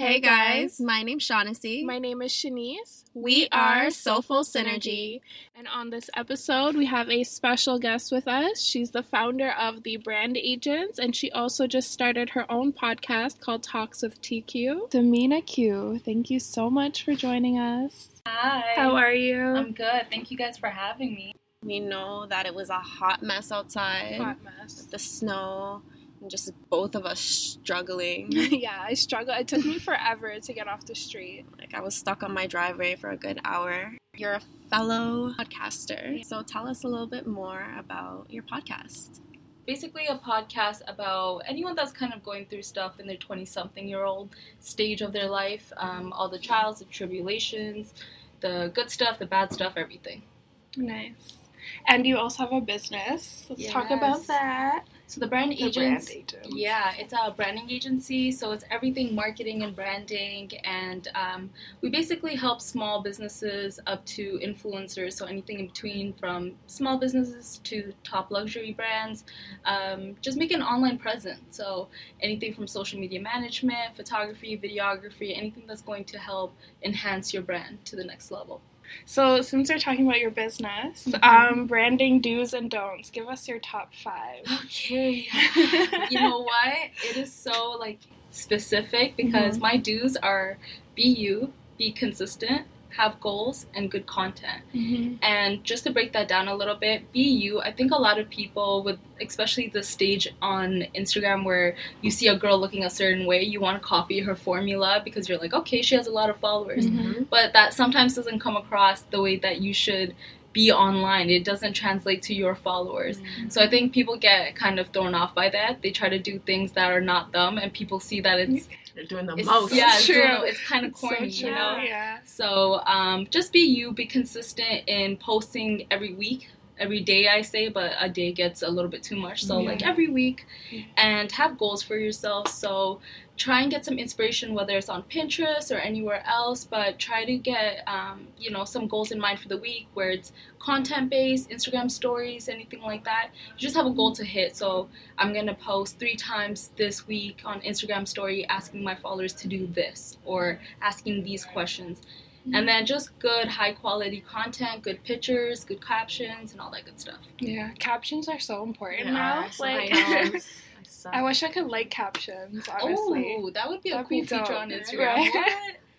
Hey guys, my name's Shaughnessy. My name is Shanice. We are Soulful Synergy. And on this episode, we have a special guest with us. She's the founder of the Brand Agents, and she also just started her own podcast called Talks with TQ. Tamina Q, thank you so much for joining us. Hi. How are you? I'm good. Thank you guys for having me. We know that it was a hot mess outside. Hot mess. The snow, and just both of us struggling. yeah, I struggle. It took me forever to get off the street. like I was stuck on my driveway for a good hour. You're a fellow podcaster, so tell us a little bit more about your podcast. Basically, a podcast about anyone that's kind of going through stuff in their 20 something year old stage of their life, um, all the trials, the tribulations, the good stuff, the bad stuff, everything. Nice. And you also have a business. Let's talk about that. So, the brand The agents. brand agents. Yeah, it's a branding agency, so it's everything marketing and branding, and um, we basically help small businesses up to influencers, so anything in between from small businesses to top luxury brands. Um, just make an online presence, so anything from social media management, photography, videography, anything that's going to help enhance your brand to the next level. So, since we're talking about your business, Mhm. um, branding do's and don'ts, give us your top five. Okay. you know what? It is so like specific because my do's are be you, be consistent, have goals, and good content. Mm-hmm. And just to break that down a little bit, be you. I think a lot of people with especially the stage on Instagram where you see a girl looking a certain way, you want to copy her formula because you're like, okay, she has a lot of followers. Mm-hmm. But that sometimes doesn't come across the way that you should be online. It doesn't translate to your followers. So I think people get kind of thrown off by that. They try to do things that are not them, and people see that it's, You're doing the it's most. yeah, it's, True. doing- it's kind of corny, true, you know. Yeah. So um, just be you. Be consistent in posting every week. Every day, I say, but a day gets a little bit too much. So, like every week, Yeah. and have goals for yourself. So, try and get some inspiration, whether it's on Pinterest or anywhere else. But try to get, um, you know, some goals in mind for the week, where it's content based, Instagram stories, anything like that. You just have a goal to hit. So, I'm gonna post three times this week on Instagram story, asking my followers to do this or asking these questions. And then just good, high quality content, good pictures, good captions, and all that good stuff. Yeah. Captions are so important Yeah, now. so Like, I. I wish I could like captions, honestly. Oh, that would be a That'd cool be feature on? Instagram. Right.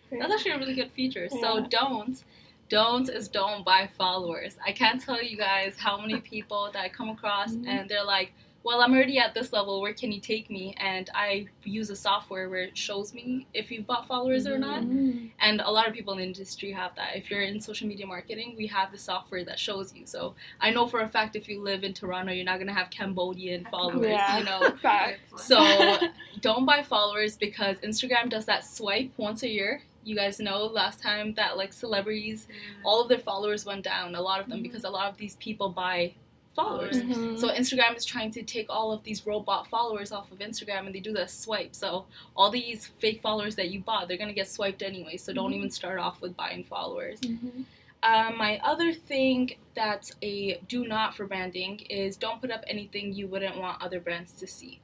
What? That's actually a really good feature. So Yeah. don't. Don't is don't buy followers. I can't tell you guys how many people that I come across Mhm. and they're like, well, I'm already at this level. Where can you take me? And I use a software where it shows me if you've bought followers or not. Mm. And a lot of people in the industry have that. If you're in social media marketing, we have the software that shows you. So I know for a fact if you live in Toronto, you're not gonna have Cambodian followers, Yeah. you know. So don't buy followers because Instagram does that swipe once a year. You guys know last time that like celebrities, all of their followers went down, a lot of them, Mhm. because a lot of these people buy followers. Mhm. So Instagram is trying to take all of these robot followers off of Instagram and they do the swipe. So all these fake followers that you bought, they're gonna get swiped anyway. So don't Mhm. even start off with buying followers. Mhm. Uh, my other thing that's a do not for branding is don't put up anything you wouldn't want other brands to see.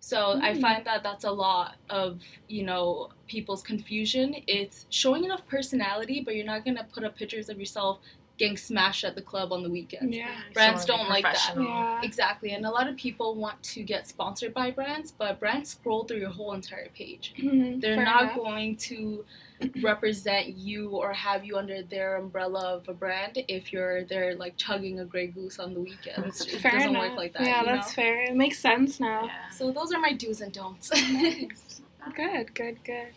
So I Mm. find that that's a lot of you know people's confusion. It's showing enough personality, but you're not gonna put up pictures of yourself getting smashed at the club on the weekends. Yeah. Brands don't like that. Yeah. Exactly, and a lot of people want to get sponsored by brands, but brands scroll through your whole entire page. Mm-hmm. They're Fair not enough. going to represent you or have you under their umbrella of a brand if you're there like chugging a Grey Goose on the weekends. It Fair doesn't enough. work like that. Yeah, you that's know? fair. It makes sense now. Yeah. So those are my do's and don'ts. Nice. Good, good, good.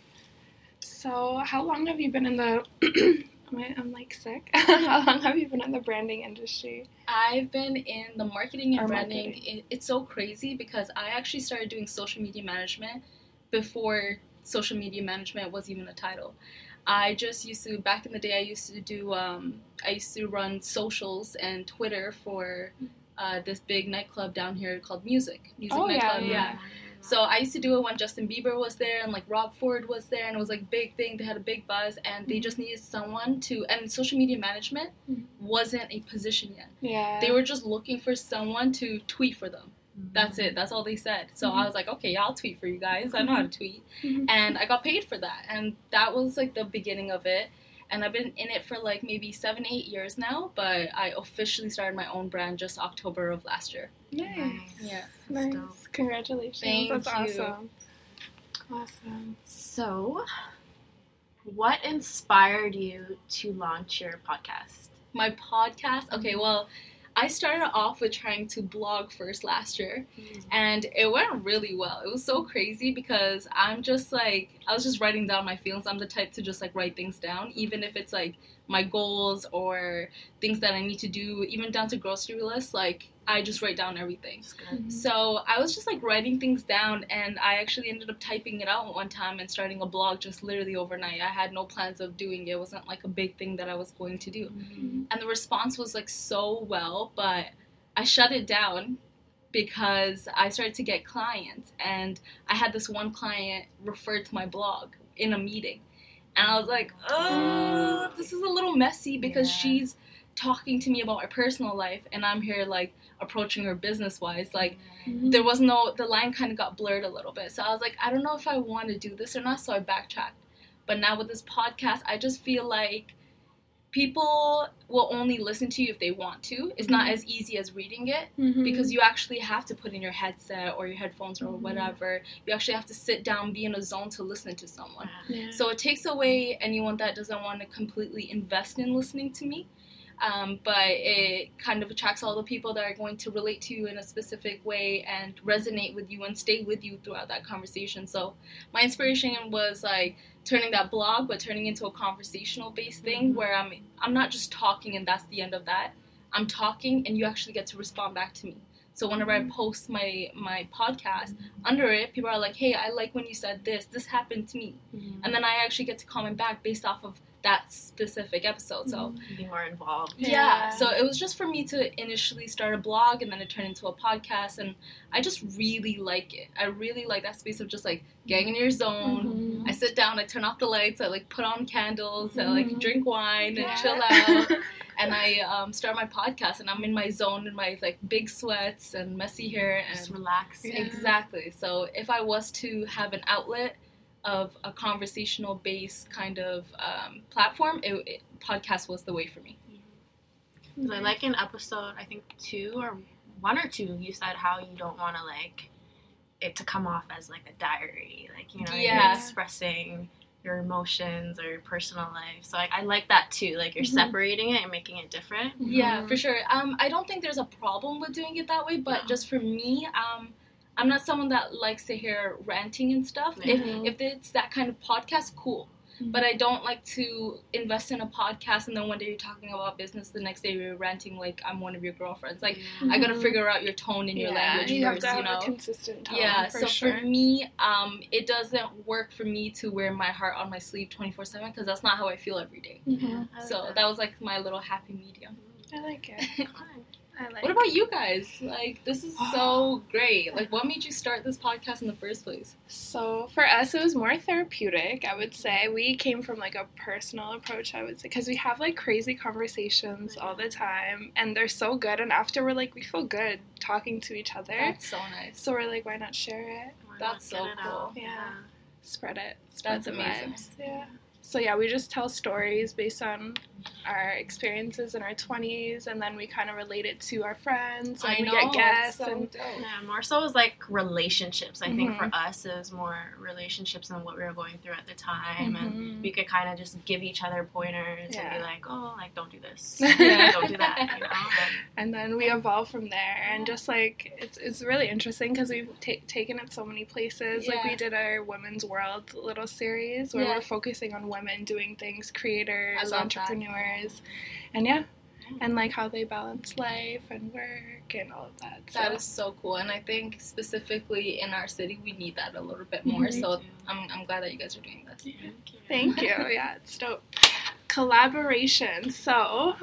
So, how long have you been in the? I- I'm like sick. how long have you been in the branding industry? I've been in the marketing and Or branding. marketing. It, it's so crazy because I actually started doing social media management before social media management was even a title. I just used to back in the day. I used to do. Um, I used to run socials and Twitter for uh, this big nightclub down here called Muzik. Muzik Oh, yeah, nightclub. yeah. So I used to do it when Justin Bieber was there and like Rob Ford was there and it was like big thing. They had a big buzz and they just needed someone to and social media management Mhm. wasn't a position yet. Yeah. They were just looking for someone to tweet for them. That's it. That's all they said. So Mhm. I was like, okay, I'll tweet for you guys. I know how to tweet. Mhm. And I got paid for that. And that was like the beginning of it. And I've been in it for like maybe seven, eight years now. But I officially started my own brand just October of last year. Nice. Yeah. Nice. dope. Congratulations. Thank That's you. awesome. Awesome. So, what inspired you to launch your podcast? My podcast. Okay, mm-hmm. well, I started off with trying to blog first last year. Mm-hmm. and it went really well. It was so crazy because I'm just like I was just writing down my feelings. I'm the type to just like write things down, even if it's like my goals or things that I need to do, even down to grocery lists. Like I just write down everything. It's good. So I was just like writing things down, and I actually ended up typing it out one time and starting a blog just literally overnight. I had no plans of doing it. It wasn't like a big thing that I was going to do Mhm. and the response was like so well but i shut it down because i started to get clients and i had this one client referred to my blog in a meeting and i was like oh this is a little messy because Yeah. she's talking to me about my personal life and i'm here like approaching her business wise like there was no the line kind of got blurred a little bit so i was like i don't know if i want to do this or not so i backtracked but now with this podcast i just feel like people will only listen to you if they want to it's not Mhm. as easy as reading it Mhm. because you actually have to put in your headset or your headphones or Mhm. whatever you actually have to sit down be in a zone to listen to someone Yeah. so it takes away anyone that doesn't want to completely invest in listening to me. Um, but it kind of attracts all the people that are going to relate to you in a specific way and resonate with you and stay with you throughout that conversation. So my inspiration was like turning that blog, but turning into a conversational based thing Mhm. where I'm I'm not just talking and that's the end of that. I'm talking and you actually get to respond back to me. So whenever I post my my podcast, under it, people are like, "Hey, I like when you said this. This happened to me." Mhm. and then I actually get to comment back based off of that specific episode. So be more involved. yeah. Yeah. so it was just for me to initially start a blog and then it turned into a podcast, and I just really like it. I really like that space of just like getting in your zone. Mhm. I sit down, I turn off the lights, I like put on candles, I like Mhm. drink wine and Yeah. chill out. And I um, start my podcast, and I'm in my zone in my like big sweats and messy hair, and Just relax. Yeah. Exactly. So if I was to have an outlet of a conversational based kind of um, platform, it, it, podcast was the way for me. So like in episode, I think two or one or two, you said how you don't want to like it to come off as like a diary, like you know, Yeah. you're expressing your emotions or your personal life. So like, I like that too. Like you're Mhm. separating it and making it different. Yeah, for sure. Um, I don't think there's a problem with doing it that way, but No. just for me, um, I'm not someone that likes to hear ranting and stuff. Yeah. Mhm. If, if it's that kind of podcast, cool. But I don't like to invest in a podcast and then one day you're talking about business, the next day you're ranting like I'm one of your girlfriends. Like I gotta Mhm. figure out your tone and your yeah, language you have to have you know. a consistent tone. yeah for so sure. for me um it doesn't work for me to wear my heart on my sleeve 24 7 because that's not how i feel every day Mhm. I like so that. was like my little happy medium I like it. I like. what about you guys like this is so great like what made you start this podcast in the first place So for us, it was more therapeutic. I would say we came from like a personal approach. I would say because we have like crazy conversations all the time, and they're so good. And after we're like, we feel good talking to each other. that's so nice So we're like, why not share it? Why That's so cool. out? Yeah. Spread it. Spread That's amazing. vibes. Yeah. So yeah, we just tell stories based on our experiences in our twenties, and then we kind of relate it to our friends, and i we know get guests, so and dope. Yeah, more so is like relationships. I think for Mhm. us it was more relationships and what we were going through at the time, and Mhm. we could kind of just give each other pointers and be like, oh, like don't do this, Yeah. don't do that, you know. And and then we evolve from there and just like it's, it's really interesting because we've ta- taken it so many places like we did our women's world little series where Yeah. we're focusing on women doing things creators I love that. entrepreneurs and yeah and like how they balance life and work and all of that so That is so cool, and I think specifically in our city, we need that a little bit more. Mhm. So I'm, I'm glad that you guys are doing this. thank you Thank you. Yeah, it's dope. Collaboration. So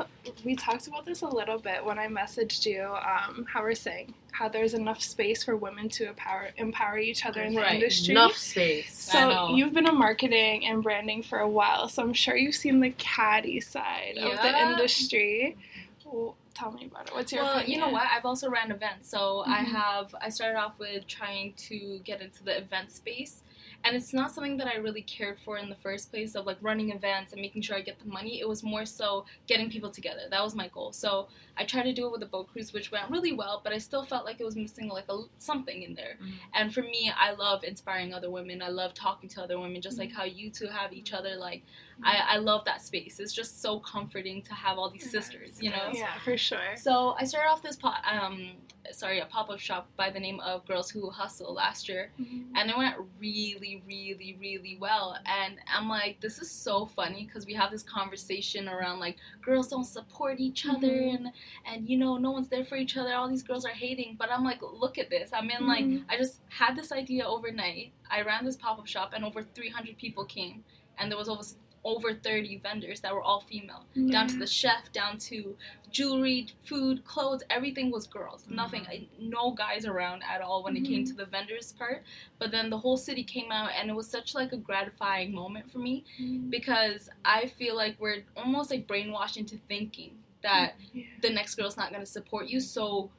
we talked about this a little bit when I messaged you. Um, how we're saying how there's enough space for women to empower empower each other in the Right. industry. Enough space. So you've been in marketing and branding for a while, so I'm sure you've seen the caddy side of the industry. Well, tell me about it. What's your well, opinion? you know what? I've also ran events, so I Mhm. have. I started off with trying to get into the event space, and it's not something that I really cared for in the first place of like running events and making sure I get the money. It was more so getting people together. That was my goal. So I tried to do it with the boat cruise, which went really well, but I still felt like it was missing like a something in there. Mhm. And for me, I love inspiring other women. I love talking to other women, just Mm-hmm. like how you two have each other. Like I, I love that space. It's just so comforting to have all these sisters, you know. Yeah, for sure. So I started off this po- um sorry a pop up shop by the name of Girls Who Hustle last year, Mm-hmm. and it went really really really well. And I'm like, this is so funny because we have this conversation around like girls don't support each other Mhm. and and you know no one's there for each other. All these girls are hating, but I'm like, look at this. I mean like Mhm. I just had this idea overnight. I ran this pop up shop and over 300 people came, and there was over over 30 vendors that were all female down to the chef, down to jewelry, food, clothes, everything was girls. Nothing, I- no guys around at all when it came to the vendors part. But then the whole city came out, and it was such like a gratifying moment for me Mm-hmm. because I feel like we're almost like brainwashed into thinking that Yeah. the next girl's not going to support you, so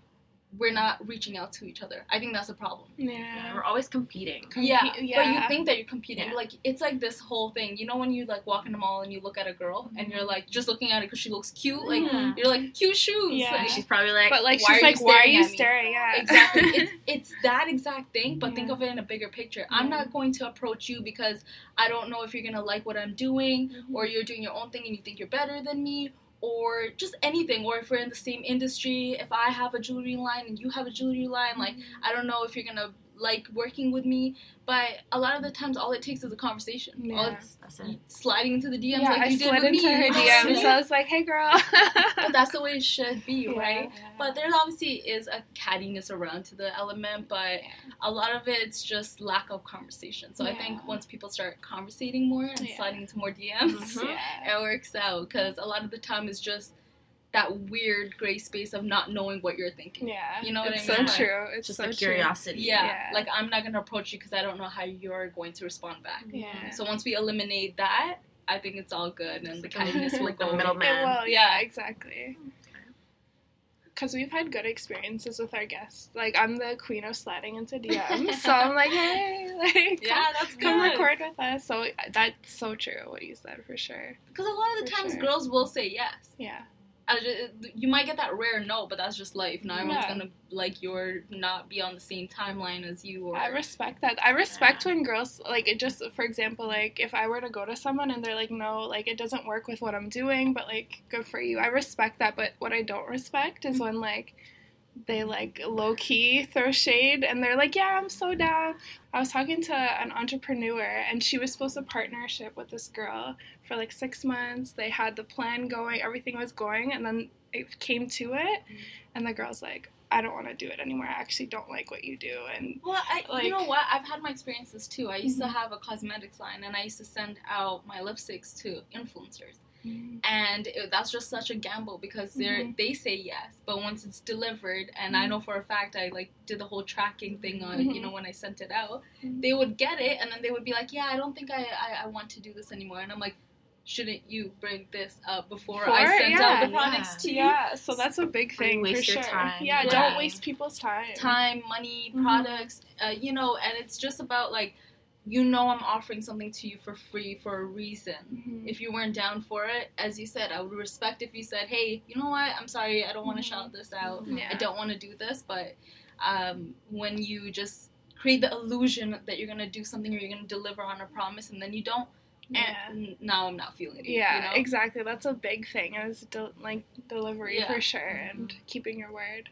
we're not reaching out to each other. I think that's a problem. Yeah. We're always competing. Compete- yeah, but you think that you're competing. Yeah. Like it's like this whole thing. You know when you like walk in the mall and you look at a girl and you're like just looking at her because she looks cute. Like Yeah. you're like cute shoes. Yeah. Like, She's probably like, But like why she's are you like, why are you staring you at me? staring? Yeah. exactly. it's it's that exact thing, but think of it in a bigger picture. I'm not going to approach you because I don't know if you're gonna like what I'm doing Mhm. or you're doing your own thing and you think you're better than me. Or just anything, or if we're in the same industry, if I have a jewelry line and you have a jewelry line, like mm-hmm. I don't know if you're gonna like working with me, but a lot of the times all it takes is a conversation. All Yeah. it's it. sliding into the DMs yeah, like I you did slid with into me. her DMs. I was like, "Hey, girl." but that's the way it should be, Yeah. right? But there obviously is a cattiness around to the element, but a lot of it's just lack of conversation. So I think once people start conversating more and Yeah. sliding into more DMs, Mhm. yeah. it works out because a lot of the time it's just that weird gray space of not knowing what you're thinking. Yeah. You know what I it's mean? so Like, true. It's Just so like curiosity. Yeah, Yeah. like I'm not gonna approach you because I don't know how you're going to respond back. Yeah. So once we eliminate that, I think it's all good and the cattiness will like the middleman. It will, yeah, Yeah. exactly. Because we've had good experiences with our guests. Like, I'm the queen of sliding into DMs. so I'm like, hey, like, Yeah, that's come, come record with us. So that's so true, what you said, for sure. Because a lot of the For times sure. girls will say yes. Yeah. I ju- you might get that rare no, but that's just life. Not everyone's Yeah. gonna like you're not be on the same timeline as you. Or I respect that. I respect Yeah. when girls like it. Just for example, like if I were to go to someone and they're like, "No, like it doesn't work with what I'm doing," but like, good for you. I respect that. But what I don't respect is mm. when like they like low key throw shade and they're like, "Yeah, I'm so down." I was talking to an entrepreneur and she was supposed to partnership with this girl for like six months. They had the plan going, everything was going, and then it came to it, and the girl's like. I don't want to do it anymore. I actually don't like what you do, and Well, I, Like- you know what? I've had my experiences too. I used Mhm. to have a cosmetics line, and I used to send out my lipsticks to influencers, and it, that's just such a gamble because they are Mhm. they say yes, but once it's delivered, and I Mhm. know for a fact I like did the whole tracking thing on you know when I sent it out, Mhm. they would get it, and then they would be like, yeah, I don't think I I, I want to do this anymore, and I'm like. Shouldn't you bring this up before, I Before? send out the Yeah. products to you? Yeah, so that's a big thing waste for your sure. time. Yeah, Yeah. don't waste people's time. time, money, Mhm. products, uh, you know, and it's just about like, you know, I'm offering something to you for free for a reason. Mhm. If you weren't down for it, as you said, I would respect if you said, hey, you know what, I'm sorry, I don't want to Mhm. shout this out. Yeah. I don't want to do this, but um, when you just create the illusion that you're going to do something or you're going to deliver on a promise and then you don't, Yeah. and now I'm not feeling it. Yeah, you know? exactly. That's a big thing. Is del- like delivery Yeah. for sure and keeping your word.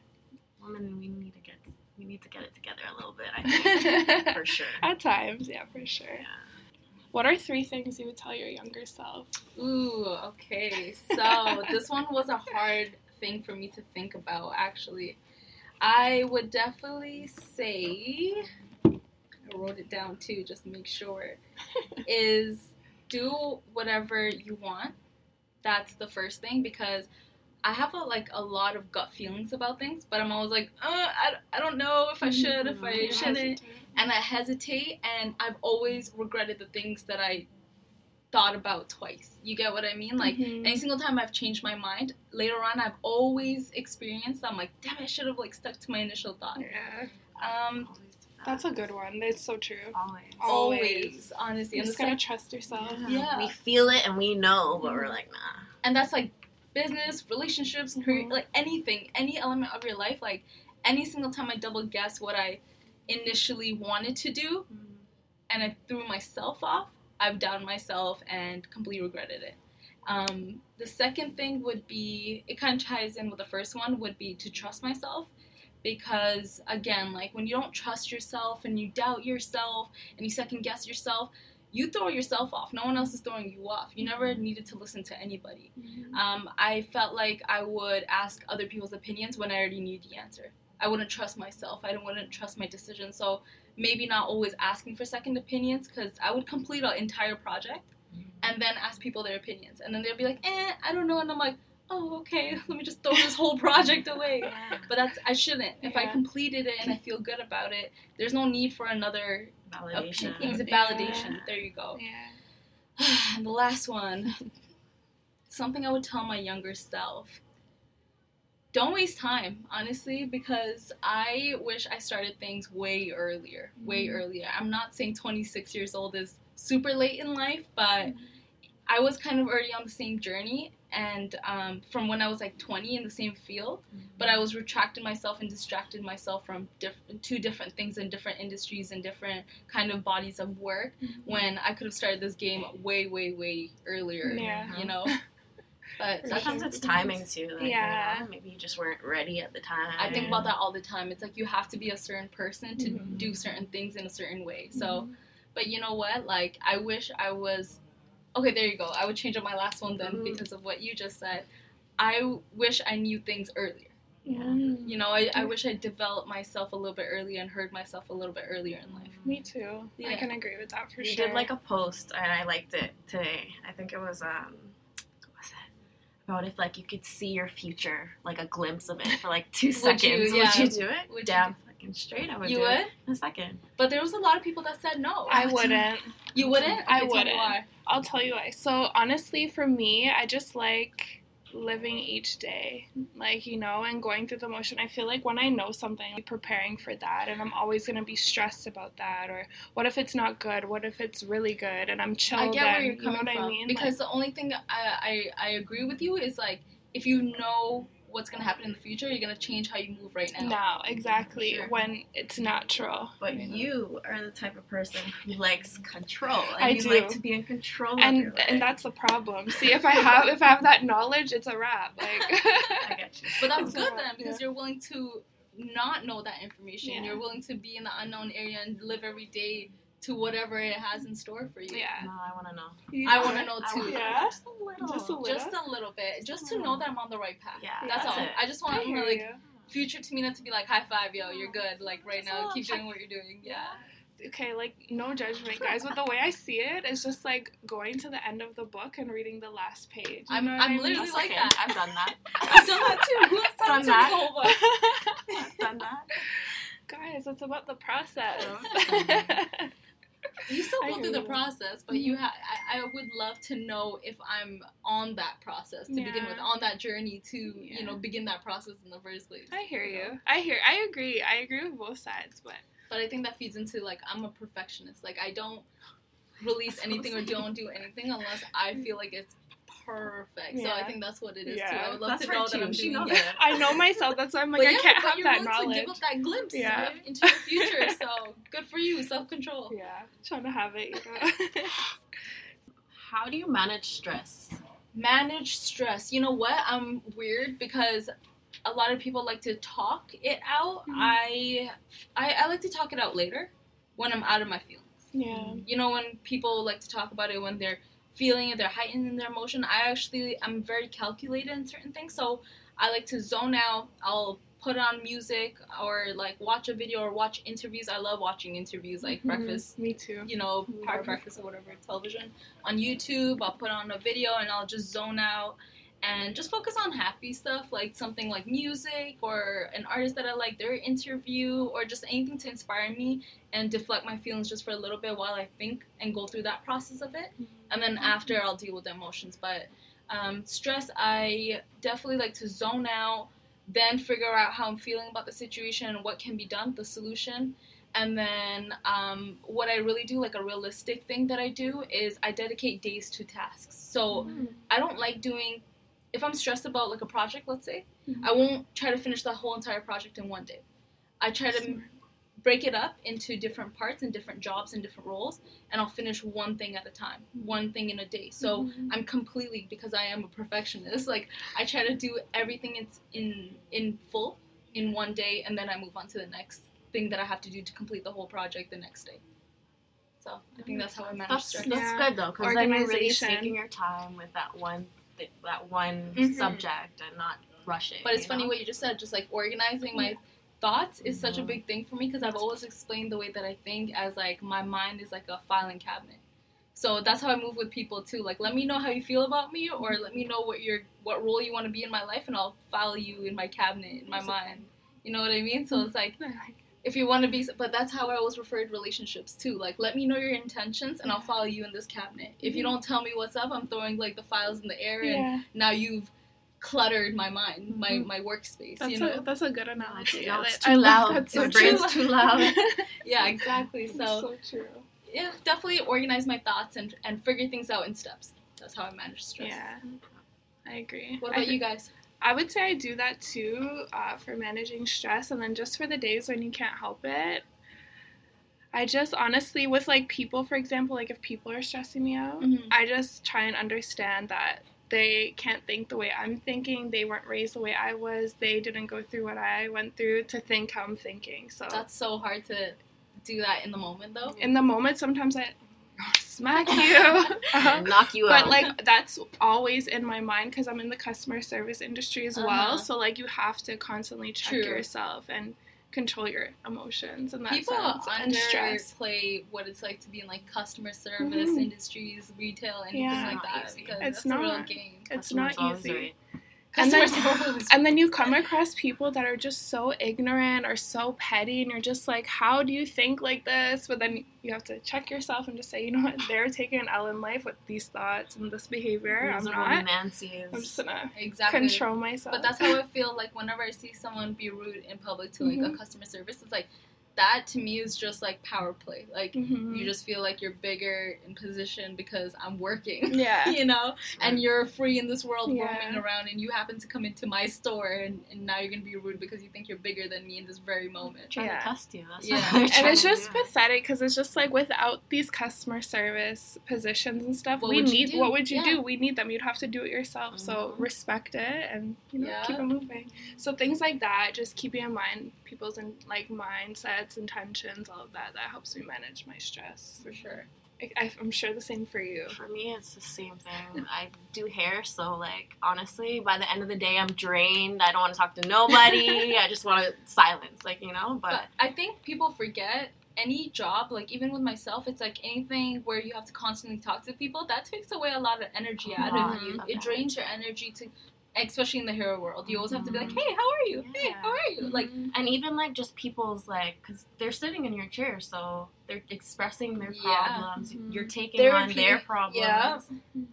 Woman, we need to get we need to get it together a little bit. I think for sure. At times, yeah, for sure. Yeah. What are three things you would tell your younger self? Ooh, okay. So this one was a hard thing for me to think about, actually. I would definitely say, I wrote it down too, just to make sure, is do whatever you want. That's the first thing because I have a, like a lot of gut feelings about things, but I'm always like, uh, I, I don't know if I should, if I Mhm. shouldn't and I hesitate, and I've always regretted the things that I thought about twice. You get what I mean? Like Mhm. any single time I've changed my mind, later on I've always experienced. I'm like, damn, I should have like stuck to my initial thought. yeah, Um, Always do that. that's a good one. It's so true. always. Always. always, honestly, You and, just it's gotta like, trust yourself. Yeah. We feel it and we know, but Mm-hmm. we're like, nah. and that's like business, relationships, career, Mhm. like anything, any element of your life. Like any single time I double guess what I initially wanted to do, and I threw myself off, I've doubted myself and completely regretted it. Um, the second thing would be it kind of ties in with the first one would be to trust myself because again like when you don't trust yourself and you doubt yourself and you second guess yourself you throw yourself off no one else is throwing you off you never needed to listen to anybody Mhm. um, I felt like I would ask other people's opinions when I already knew the answer. I wouldn't trust myself. I wouldn't trust my decision. So maybe not always asking for second opinions because I would complete an entire project and then ask people their opinions. And then they'd be like, eh, I don't know. And I'm like, oh, okay, let me just throw this whole project away. But that's, I shouldn't. If I completed it and I feel good about it, there's no need for another Validation. opinion. It's a Yeah. validation. There you go. Yeah. and the last one, something I would tell my younger self. Don't waste time, honestly, because I wish I started things way earlier. Way Mhm. earlier. I'm not saying 26 years old is super late in life, but I was kind of already on the same journey. And um, from when I was like 20 in the same field, but I was retracting myself and distracted myself from diff- two different things in different industries and different kind of bodies of work when I could have started this game way, way, way earlier. Yeah. You know. But Sometimes it's timing too. Like, Yeah. You know, maybe you just weren't ready at the time. I think about that all the time. It's like you have to be a certain person to Mhm. do certain things in a certain way. So, but you know what? Like, I wish I was. Okay, there you go. I would change up my last one then Mhm. because of what you just said. I wish I knew things earlier. Mm. You know, I, I wish I developed myself a little bit earlier and heard myself a little bit earlier in life. Me too. Yeah. I can agree with that for you sure. You did like a post and I liked it today. I think it was um what was it? About if like you could see your future, like a glimpse of it for like two Would you? seconds. Yeah. Would you do it? Would you Damn fucking straight I would You do would? it in a second. But there was a lot of people that said no. I wouldn't. You wouldn't? I Okay, tell wouldn't. why. I'll tell you why. So honestly, for me, I just like living each day, like you know, and going through the motion. I feel like when I know something, I'm preparing for that, and I'm always gonna be stressed about that. Or what if it's not good? What if it's really good? And I'm chill. I get then, where you're you know coming what from. I mean? Because the only thing I, I I agree with you is like if you know what's gonna happen in the future, you're gonna change how you move right like, now. no, exactly Sure. when it's natural. But you know? you are the type of person who likes control. And I you do. like to be in control of your and life. and that's the problem. See, if I have if I have that knowledge, it's a wrap. Like I get you. But that's It's good a- then because you're willing to not know that information. Yeah. You're willing to be in the unknown area and live every day to whatever it has in store for you. yeah. No, I want to know. I want to know too. Yeah. Just a little. Just a little. Just a little bit, just to know that I'm on the right path. Yeah, that's, that's all. it. I just want hear like future Tamina to be like, high five, yo, you're good. Like right Just now, keep check- doing what you're doing. Yeah. okay, like no judgment, guys. But the way I see it is just like going to the end of the book and reading the last page. You I'm- know I'm I mean? literally That's like okay. that. I've done that. I've done that too. Who has Done time that. the whole book? I've done that. guys, it's about the process. You still go through the process, but you mm-hmm. ha- I, I would love to know if I'm on that process to begin with, on that journey to Yeah. you know begin that process in the first place. I hear you. I hear. I agree. I agree with both sides, but But I think that feeds into like I'm a perfectionist. Like I don't release anything or don't do anything unless I mm. feel like it's perfect. So I think that's what it is too. I would love That's to know too. that I'm She doing knows it. it. I know myself. That's why I'm like But I yeah, can't but have you're that willing knowledge. to give up that glimpse Yeah. into your future. So good for you, self control. Yeah, trying to have it. You know? How do you manage stress? manage stress you know what i'm weird because a lot of people like to talk it out Mhm. I, I i like to talk it out later when i'm out of my feelings yeah. you know when people like to talk about it when they're feeling they're heightened in their emotion i actually i'm very calculated in certain things so i like to zone out i'll put on music or like watch a video or watch interviews i love watching interviews like Mhm. breakfast Me too. you know, Park Love. Breakfast or whatever television on YouTube. I'll put on a video and I'll just zone out. And just focus on happy stuff like something like music or an artist that I like, their interview, or just anything to inspire me and deflect my feelings just for a little bit while I think and go through that process of it. And then after, I'll deal with the emotions. But um, stress, I definitely like to zone out, then figure out how I'm feeling about the situation and what can be done, the solution. And then um, what I really do, like a realistic thing that I do, is I dedicate days to tasks. So I don't like doing, if I'm stressed about like a project, let's say, I won't try to finish the whole entire project in one day. I try to Smart. break it up into different parts and different jobs and different roles, and I'll finish one thing at a time, one thing in a day. So Mhm. I'm completely because I am a perfectionist. Like I try to do everything it's in in full in one day, and then I move on to the next thing that I have to do to complete the whole project the next day. So I think that's how I manage That's, stress. that's good though, because then you're really Organization. taking your time with that one, th- that one Mhm. subject and not rushing. But it's funny know? what you just said. Just like organizing my mm-hmm. thoughts is such a mm-hmm. big thing for me because I've always explained the way that I think as like my mind is like a filing cabinet. So that's how I move with people too. Like, let me know how you feel about me, or let me know what your what role you want to be in my life, and I'll file you in my cabinet in my mind. You know what I mean? So mm-hmm. it's like if you want to be, but that's how I always referred relationships too. Like, let me know your intentions, and I'll follow you in this cabinet. If you don't tell me what's up, I'm throwing like the files in the air, and Yeah, now you've cluttered my mind, my Mhm. my workspace. that's you know? a that's a good analogy. No, I it's li- I too loud. that so Your true. brain's too loud. yeah, exactly. So so true. yeah, definitely organize my thoughts and and figure things out in steps. That's how I manage stress. Yeah, I agree. What I about thi- you guys? I would say I do that too uh, for managing stress, and then just for the days when you can't help it. I just honestly, with like people, for example, like if people are stressing me out, Mhm. I just try and understand that they can't think the way I'm thinking. They weren't raised the way I was. They didn't go through what I went through to think how I'm thinking. So That's so hard to do that in the moment, though. in the moment, sometimes I smack you. Uh-huh. Knock you but out. But like that's always in my mind because i'm in the customer service industry as Uh-huh. well so like you have to constantly check True. yourself and control your emotions and that People sense and stress underplay what it's like to be in like customer service Mhm. industries, retail, anything Yeah. like that. easy. Because It's that's a real not. game. it's Customer's not easy right. And then- and then you come across people that are just so ignorant or so petty and you're just like how do you think like this but then you have to check yourself and just say you know what they're taking an l in life with these thoughts and this behavior i'm Miserable not Nancy's. i'm just gonna exactly. control myself But that's how I feel like whenever I see someone be rude in public to like a Mhm. customer service, it's like that to me is just like power play. Like Mhm. you just feel like you're bigger in position because I'm working. yeah You know, and you're free in this world Yeah. roaming around, and you happen to come into my store, and, and now you're gonna be rude because you think you're bigger than me in this very moment. trying Yeah. to test you. That's Yeah. what they're and it's just do. pathetic because it's just like without these customer service positions and stuff What we would you need do? what would you Yeah. do we need them you'd have to do it yourself so Mhm. respect it and you know Yeah. keep it moving so things like that just keeping in mind people's in, like mindsets intentions all of that that helps me manage my stress For sure. I, i'm sure the same for you For me, it's the same thing. I do hair, so like honestly, by the end of the day, I'm drained. I don't want to talk to nobody. I just want to silence, like you know. But, But I think people forget any job, like even with myself, it's like anything where you have to constantly talk to people, that takes away a lot of energy out of you. It drains your energy to, especially in the hero world. You always have to be like, Mhm. hey, how are you? Hey, how are you? Like, and even like just people's like, because they're sitting in your chair, so they're expressing their Yeah. problems. Mhm. You're taking They're on their problems. yeah.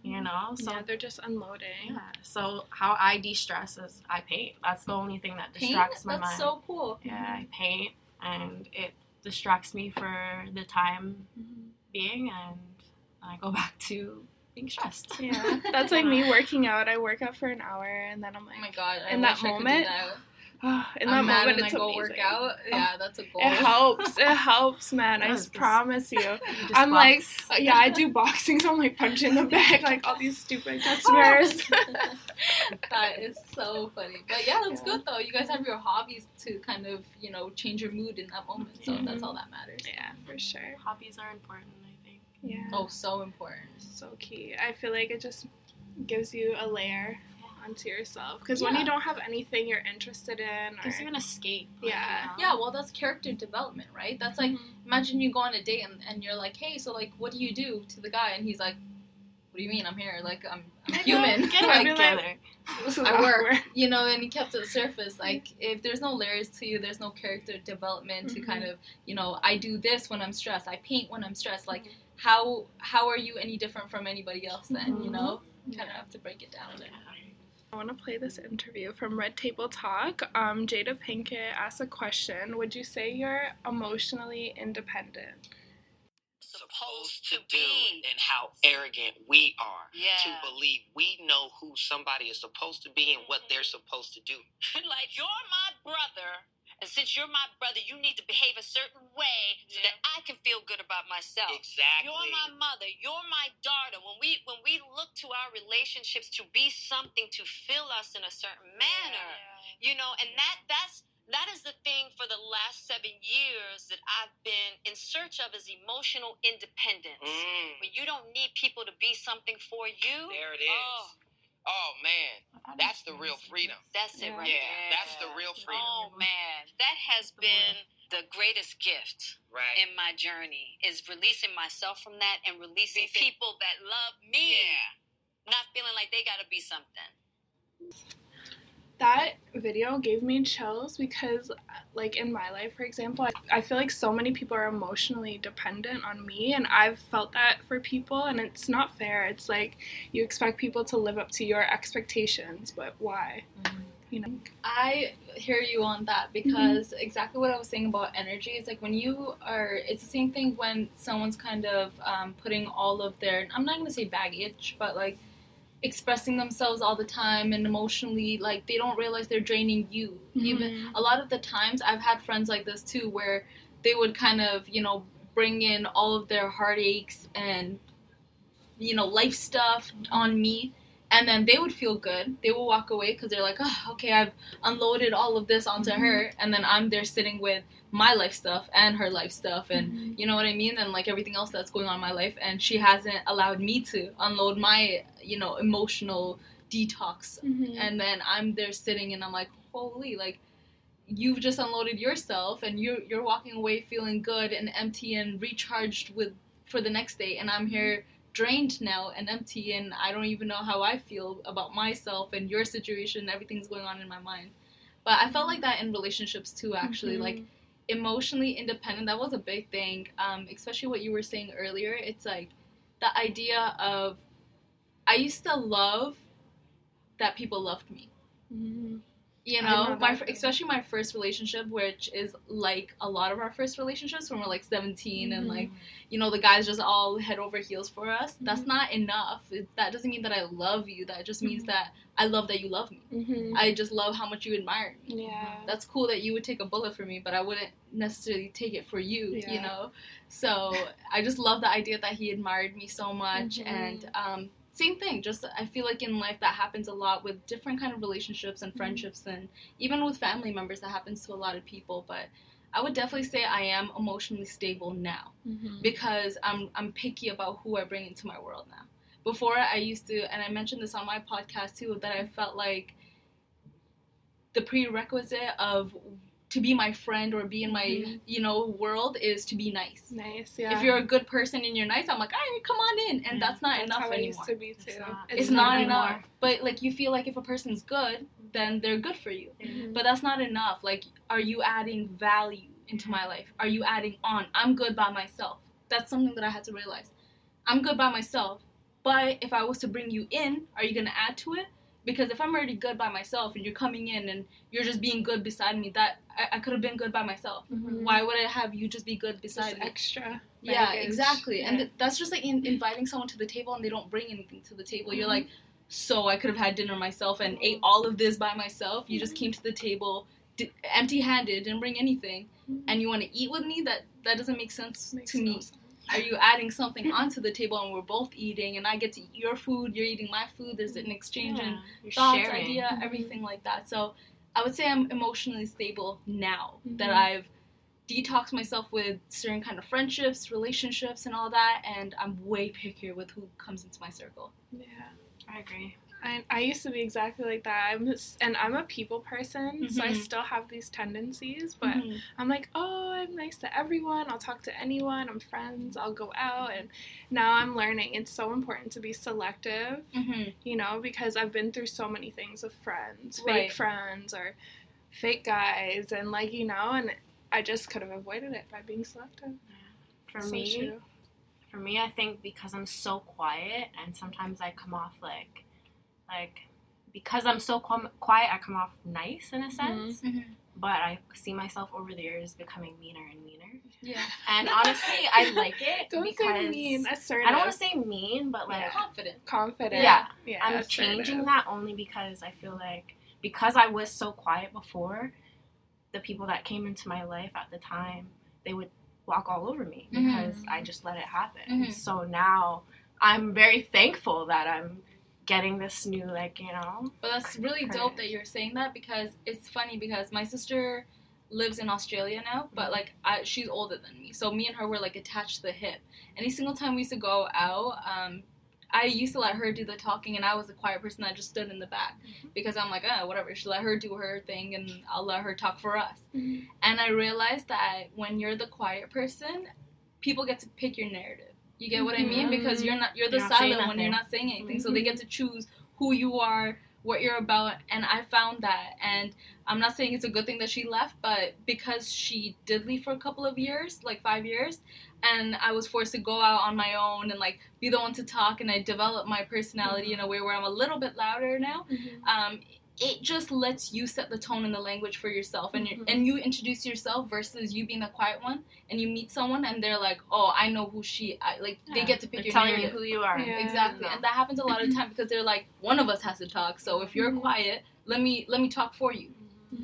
You know. So yeah they're just unloading yeah. So how I de-stress is I paint. That's the only thing that paint, distracts my that's mind. so cool. Yeah, I paint, and it distracts me for the time being, and I go back to being stressed. yeah that's like me working out i work out for an hour and then i'm like, Oh like my god, I In wish that I could do moment, that. oh, in I'm that mad moment it's I go amazing. work out. Yeah, that's a goal. It helps. It helps, man. I Yes, this- promise you. You just I'm like, box. uh, yeah, I do boxing, so I'm like punching the bag, like all these stupid customers. that is so funny. But yeah, that's Yeah. good though. You guys have your hobbies to kind of, you know, change your mood in that moment. So that's Mhm. all that matters. yeah, for sure. hobbies are important. I think. Yeah. Oh, so important. so key. I feel like it just gives you a layer onto yourself because when you don't have anything you're interested in, or Gives you an escape. Yeah. you know? Yeah, well, that's character development, right? That's like, Mhm. imagine you go on a date and, and you're like, hey, so like, what do you do to the guy? And he's like, "What do you mean? I'm here. Like I'm, I'm I human. Get like, it together. This is I work, awkward. you know, and he kept to the surface. Like, if there's no layers to you, there's no character development to kind of, you know, I do this when I'm stressed. I paint when I'm stressed. Like, how how are you any different from anybody else then? You Mhm. know, kind of have to break it down. There. I want to play this interview from Red Table Talk. Um, Jada Pinkett asked a question Would you say you're emotionally independent? supposed to be, and how arrogant we are to believe we know who somebody is supposed to be and what they're supposed to do. like you're my brother, and since you're my brother, you need to behave a certain way so that I can feel good about myself. Exactly. You're my mother. You're my daughter. When we when we look to our relationships to be something to fill us in a certain manner, you know, and that that's that is the thing for the last seven years that I've been in search of is emotional independence. Mm, When you don't need people to be something for you. there it is. Oh, Oh, man, that's the real freedom. that's it Yeah. right Yeah, there. that's the real oh, freedom. Oh man, that has been the greatest gift Right. in my journey is releasing myself from that and releasing Releasing- people that love me, yeah. not feeling like they got to be something. That video gave me chills because, like, in my life, for example, I, I feel like so many people are emotionally dependent on me, and I've felt that for people, and it's not fair. It's like you expect people to live up to your expectations, but why? You know? I hear you on that because exactly what I was saying about energy is like when you are, it's the same thing when someone's kind of um, putting all of their, I'm not going to say baggage, but like expressing themselves all the time and emotionally, like they don't realize they're draining you. Even mm-hmm. a lot of the times I've had friends like this too where they would kind of, you know, bring in all of their heartaches and, you know, life stuff on me. And then they would feel good. They will walk away because they're like, oh, okay, I've unloaded all of this onto mm-hmm. her. And then I'm there sitting with my life stuff and her life stuff. And you know what I mean? And like everything else that's going on in my life. And she hasn't allowed me to unload my, you know, emotional detox Mhm. and then I'm there sitting and I'm like, holy, like you've just unloaded yourself and you're you're walking away feeling good and empty and recharged with for the next day and I'm here drained now and empty and I don't even know how I feel about myself and your situation, everything's going on in my mind. But I felt like that in relationships too actually. Mhm. Like emotionally independent, that was a big thing. Um, especially what you were saying earlier. It's like the idea of I used to love that people loved me. Mhm. You know, know my especially my first relationship, which is like a lot of our first relationships when we're like 17 and Mhm. like you know the guys just all head over heels for us. That's Mhm. not enough. It, that doesn't mean that I love you. That just means Mhm. that I love that you love me. Mhm. I just love how much you admire me. yeah. That's cool that you would take a bullet for me, but I wouldn't necessarily take it for you, Yeah. you know? So I just love the idea that he admired me so much. Mhm. And um, same thing, just I feel like in life that happens a lot with different kind of relationships and Mhm. friendships and even with family members that happens to a lot of people. But I would definitely say I am emotionally stable now Mhm. because I'm I'm picky about who I bring into my world now. Before I used to, and I mentioned this on my podcast too, that I felt like the prerequisite of to be my friend or be in my Mhm. you know world is to be nice. Nice, yeah. If you're a good person and you're nice, I'm like, hey, come on in, and Yeah, that's not That's enough it anymore. be too. It's not. It's, not anymore. enough. But like you feel like if a person's good, then they're good for you. Mhm. But that's not enough. Like, are you adding value into my life? Are you adding on? I'm good by myself. That's something that I had to realize. I'm good by myself. But if I was to bring you in, are you going to add to it? Because if I'm already good by myself and you're coming in and you're just being good beside me, that I, I could have been good by myself. Mhm. Why would I have you just be good Just beside me? extra. Yeah, baggage. exactly. And th- that's just like in- inviting someone to the table and they don't bring anything to the table. You're Mhm. like, so I could have had dinner myself and ate all of this by myself. You just Mm-hmm. came to the table d- empty-handed, didn't bring anything, Mhm. and you want to eat with me? That that doesn't make sense Makes to no me. sense. Are you adding something onto the table and we're both eating, and I get to eat your food, you're eating my food. There's an exchange and Yeah, you're thoughts, sharing. idea, Mhm. everything like that. So I would say I'm emotionally stable now that Mhm. I've detoxed myself with certain kind of friendships, relationships, and all that, and I'm way pickier with who comes into my circle. Yeah. I agree. I, I used to be exactly like that. I'm just, and I'm a people person, so I Mhm. still have these tendencies. But Mhm. I'm like, oh, I'm nice to everyone. I'll talk to anyone. I'm friends. I'll go out. And now I'm learning it's so important to be selective, Mhm. you know, because I've been through so many things with friends, fake Right. friends or fake guys, and like you know, and I just could have avoided it by being selective. For So me, true. for me, I think because I'm so quiet and sometimes I come off like, like, because I'm so qu- quiet, I come off nice in a sense. Mhm. But I see myself over the years becoming meaner and meaner. Yeah. And honestly, I like it Don't because say mean, assertive. I don't want to say mean, but like Yeah. Confident. confident. Yeah. yeah I'm assertive. changing that only because I feel like because I was so quiet before, the people that came into my life at the time, they would walk all over me Mhm. because I just let it happen. Mhm. So now I'm very thankful that I'm getting this new like, you know. But that's really Correct. dope that you're saying that because it's funny because my sister lives in Australia now, but like I, she's older than me, so me and her were like attached to the hip. Any single time we used to go out, um, I used to let her do the talking, and I was a quiet person that just stood in the back because I'm like, oh, whatever. She let her do her thing, and I'll let her talk for us. Mhm. And I realized that when you're the quiet person, people get to pick your narrative. You get what I mean? Because you're not you're the You're silent one. You're not saying anything, so they get to choose who you are, what you're about. And I found that, and I'm not saying it's a good thing that she left, but because she did leave for a couple of years, like five years, and I was forced to go out on my own and like be the one to talk, and I developed my personality in a way where I'm a little bit louder now Mhm. um, it just lets you set the tone and the language for yourself and you Mhm. and you introduce yourself versus you being the quiet one and you meet someone and they're like oh i know who she I, like they get to pick They're your telling narrative you who you are. Yeah. exactly and that happens a lot of time because they're like one of us has to talk so if you're Mhm. quiet let me let me talk for you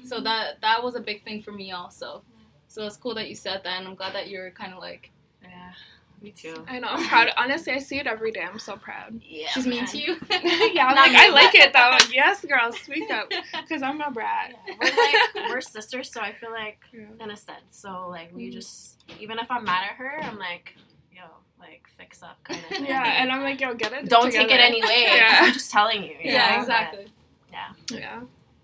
so that that was a big thing for me also so it's cool that you said that and i'm glad that you're kind of like Yeah. Me too. I know. I'm proud. Honestly, I see it every day. I'm so proud. Yeah. she's mean to you yeah, I'm like, me, I like but- it though. Yes, girl, speak up. Because I'm a brat. Yeah, we're like we're sisters, so I feel like Yeah. in a sense. So like we Mhm. just even if I'm mad at her, I'm like, yo, like fix up kind of thing. Yeah, and I'm like, yo, get it. don't take it together. anyway. Yeah. I'm just telling you. you yeah know? exactly Yeah. Yeah.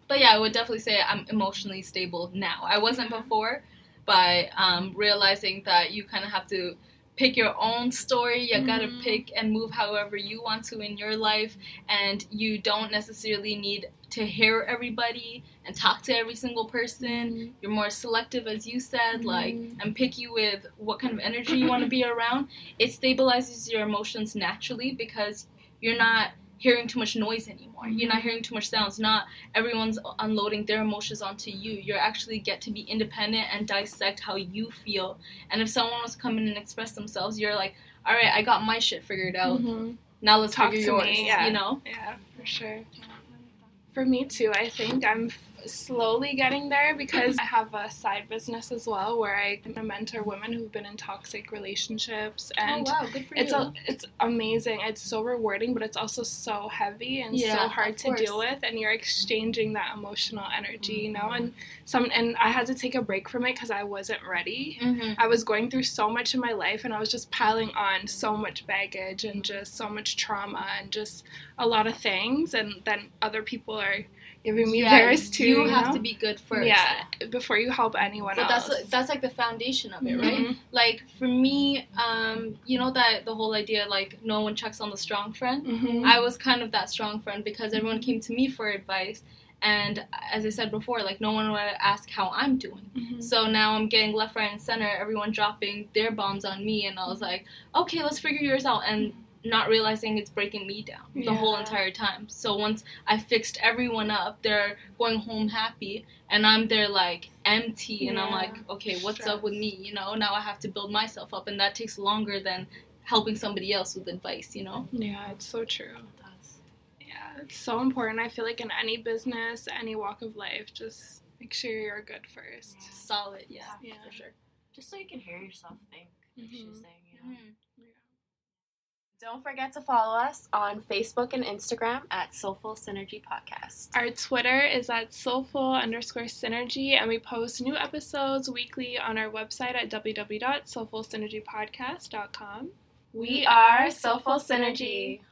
But yeah, I would definitely say I'm emotionally stable now. I wasn't before, but um, realizing that you kind of have to pick your own story. You gotta Mhm. pick and move however you want to in your life, and you don't necessarily need to hear everybody and talk to every single person. You're more selective, as you said, like Mhm. and picky with what kind of energy you want to be around. It stabilizes your emotions naturally because you're not hearing too much noise anymore. You're not hearing too much sounds. Not everyone's unloading their emotions onto you. You actually get to be independent and dissect how you feel. And if someone was to come in and express themselves, you're like, all right, I got my shit figured out. Mhm. Now let's Talk figure to yours. me, yeah. You know? Yeah, for sure. For me too, I think I'm slowly getting there because I have a side business as well where I mentor women who've been in toxic relationships and oh wow, good for it's you. a, it's amazing. It's so rewarding, but it's also so heavy and Yeah, so hard to deal with. And you're exchanging that emotional energy, you know. Mm-hmm. And some and I had to take a break from it because I wasn't ready. Mhm. I was going through so much in my life, and I was just piling on so much baggage and just so much trauma and just a lot of things. And then other people are giving me Yeah, theirs too. You You, have know? to be good first. yeah before you help anyone But else. that's that's like the foundation of it, right? Mhm. like for me um you know that the whole idea like no one checks on the strong friend Mhm. i was kind of that strong friend because everyone came to me for advice and as i said before like no one would ask how i'm doing Mhm. so now i'm getting left right and center everyone dropping their bombs on me and i was like okay let's figure yours out and not realizing it's breaking me down the whole entire time so once i fixed everyone up they're going home happy and i'm there like empty and i'm like okay what's up with me you know now i have to build myself up and that takes longer than helping somebody else with advice you know Yeah, it's so true. That's- Yeah, it's so important. I feel like in any business, any walk of life, just make sure you're good first. solid yeah, Yeah. for sure Just so you can hear yourself think. Like she was Mhm. saying, you know. Don't forget to follow us on Facebook and Instagram at Soulful Synergy Podcast. Our Twitter is at soulful underscore synergy, and we post new episodes weekly on our website at www.soulfulsynergypodcast.com. We are Soulful Synergy.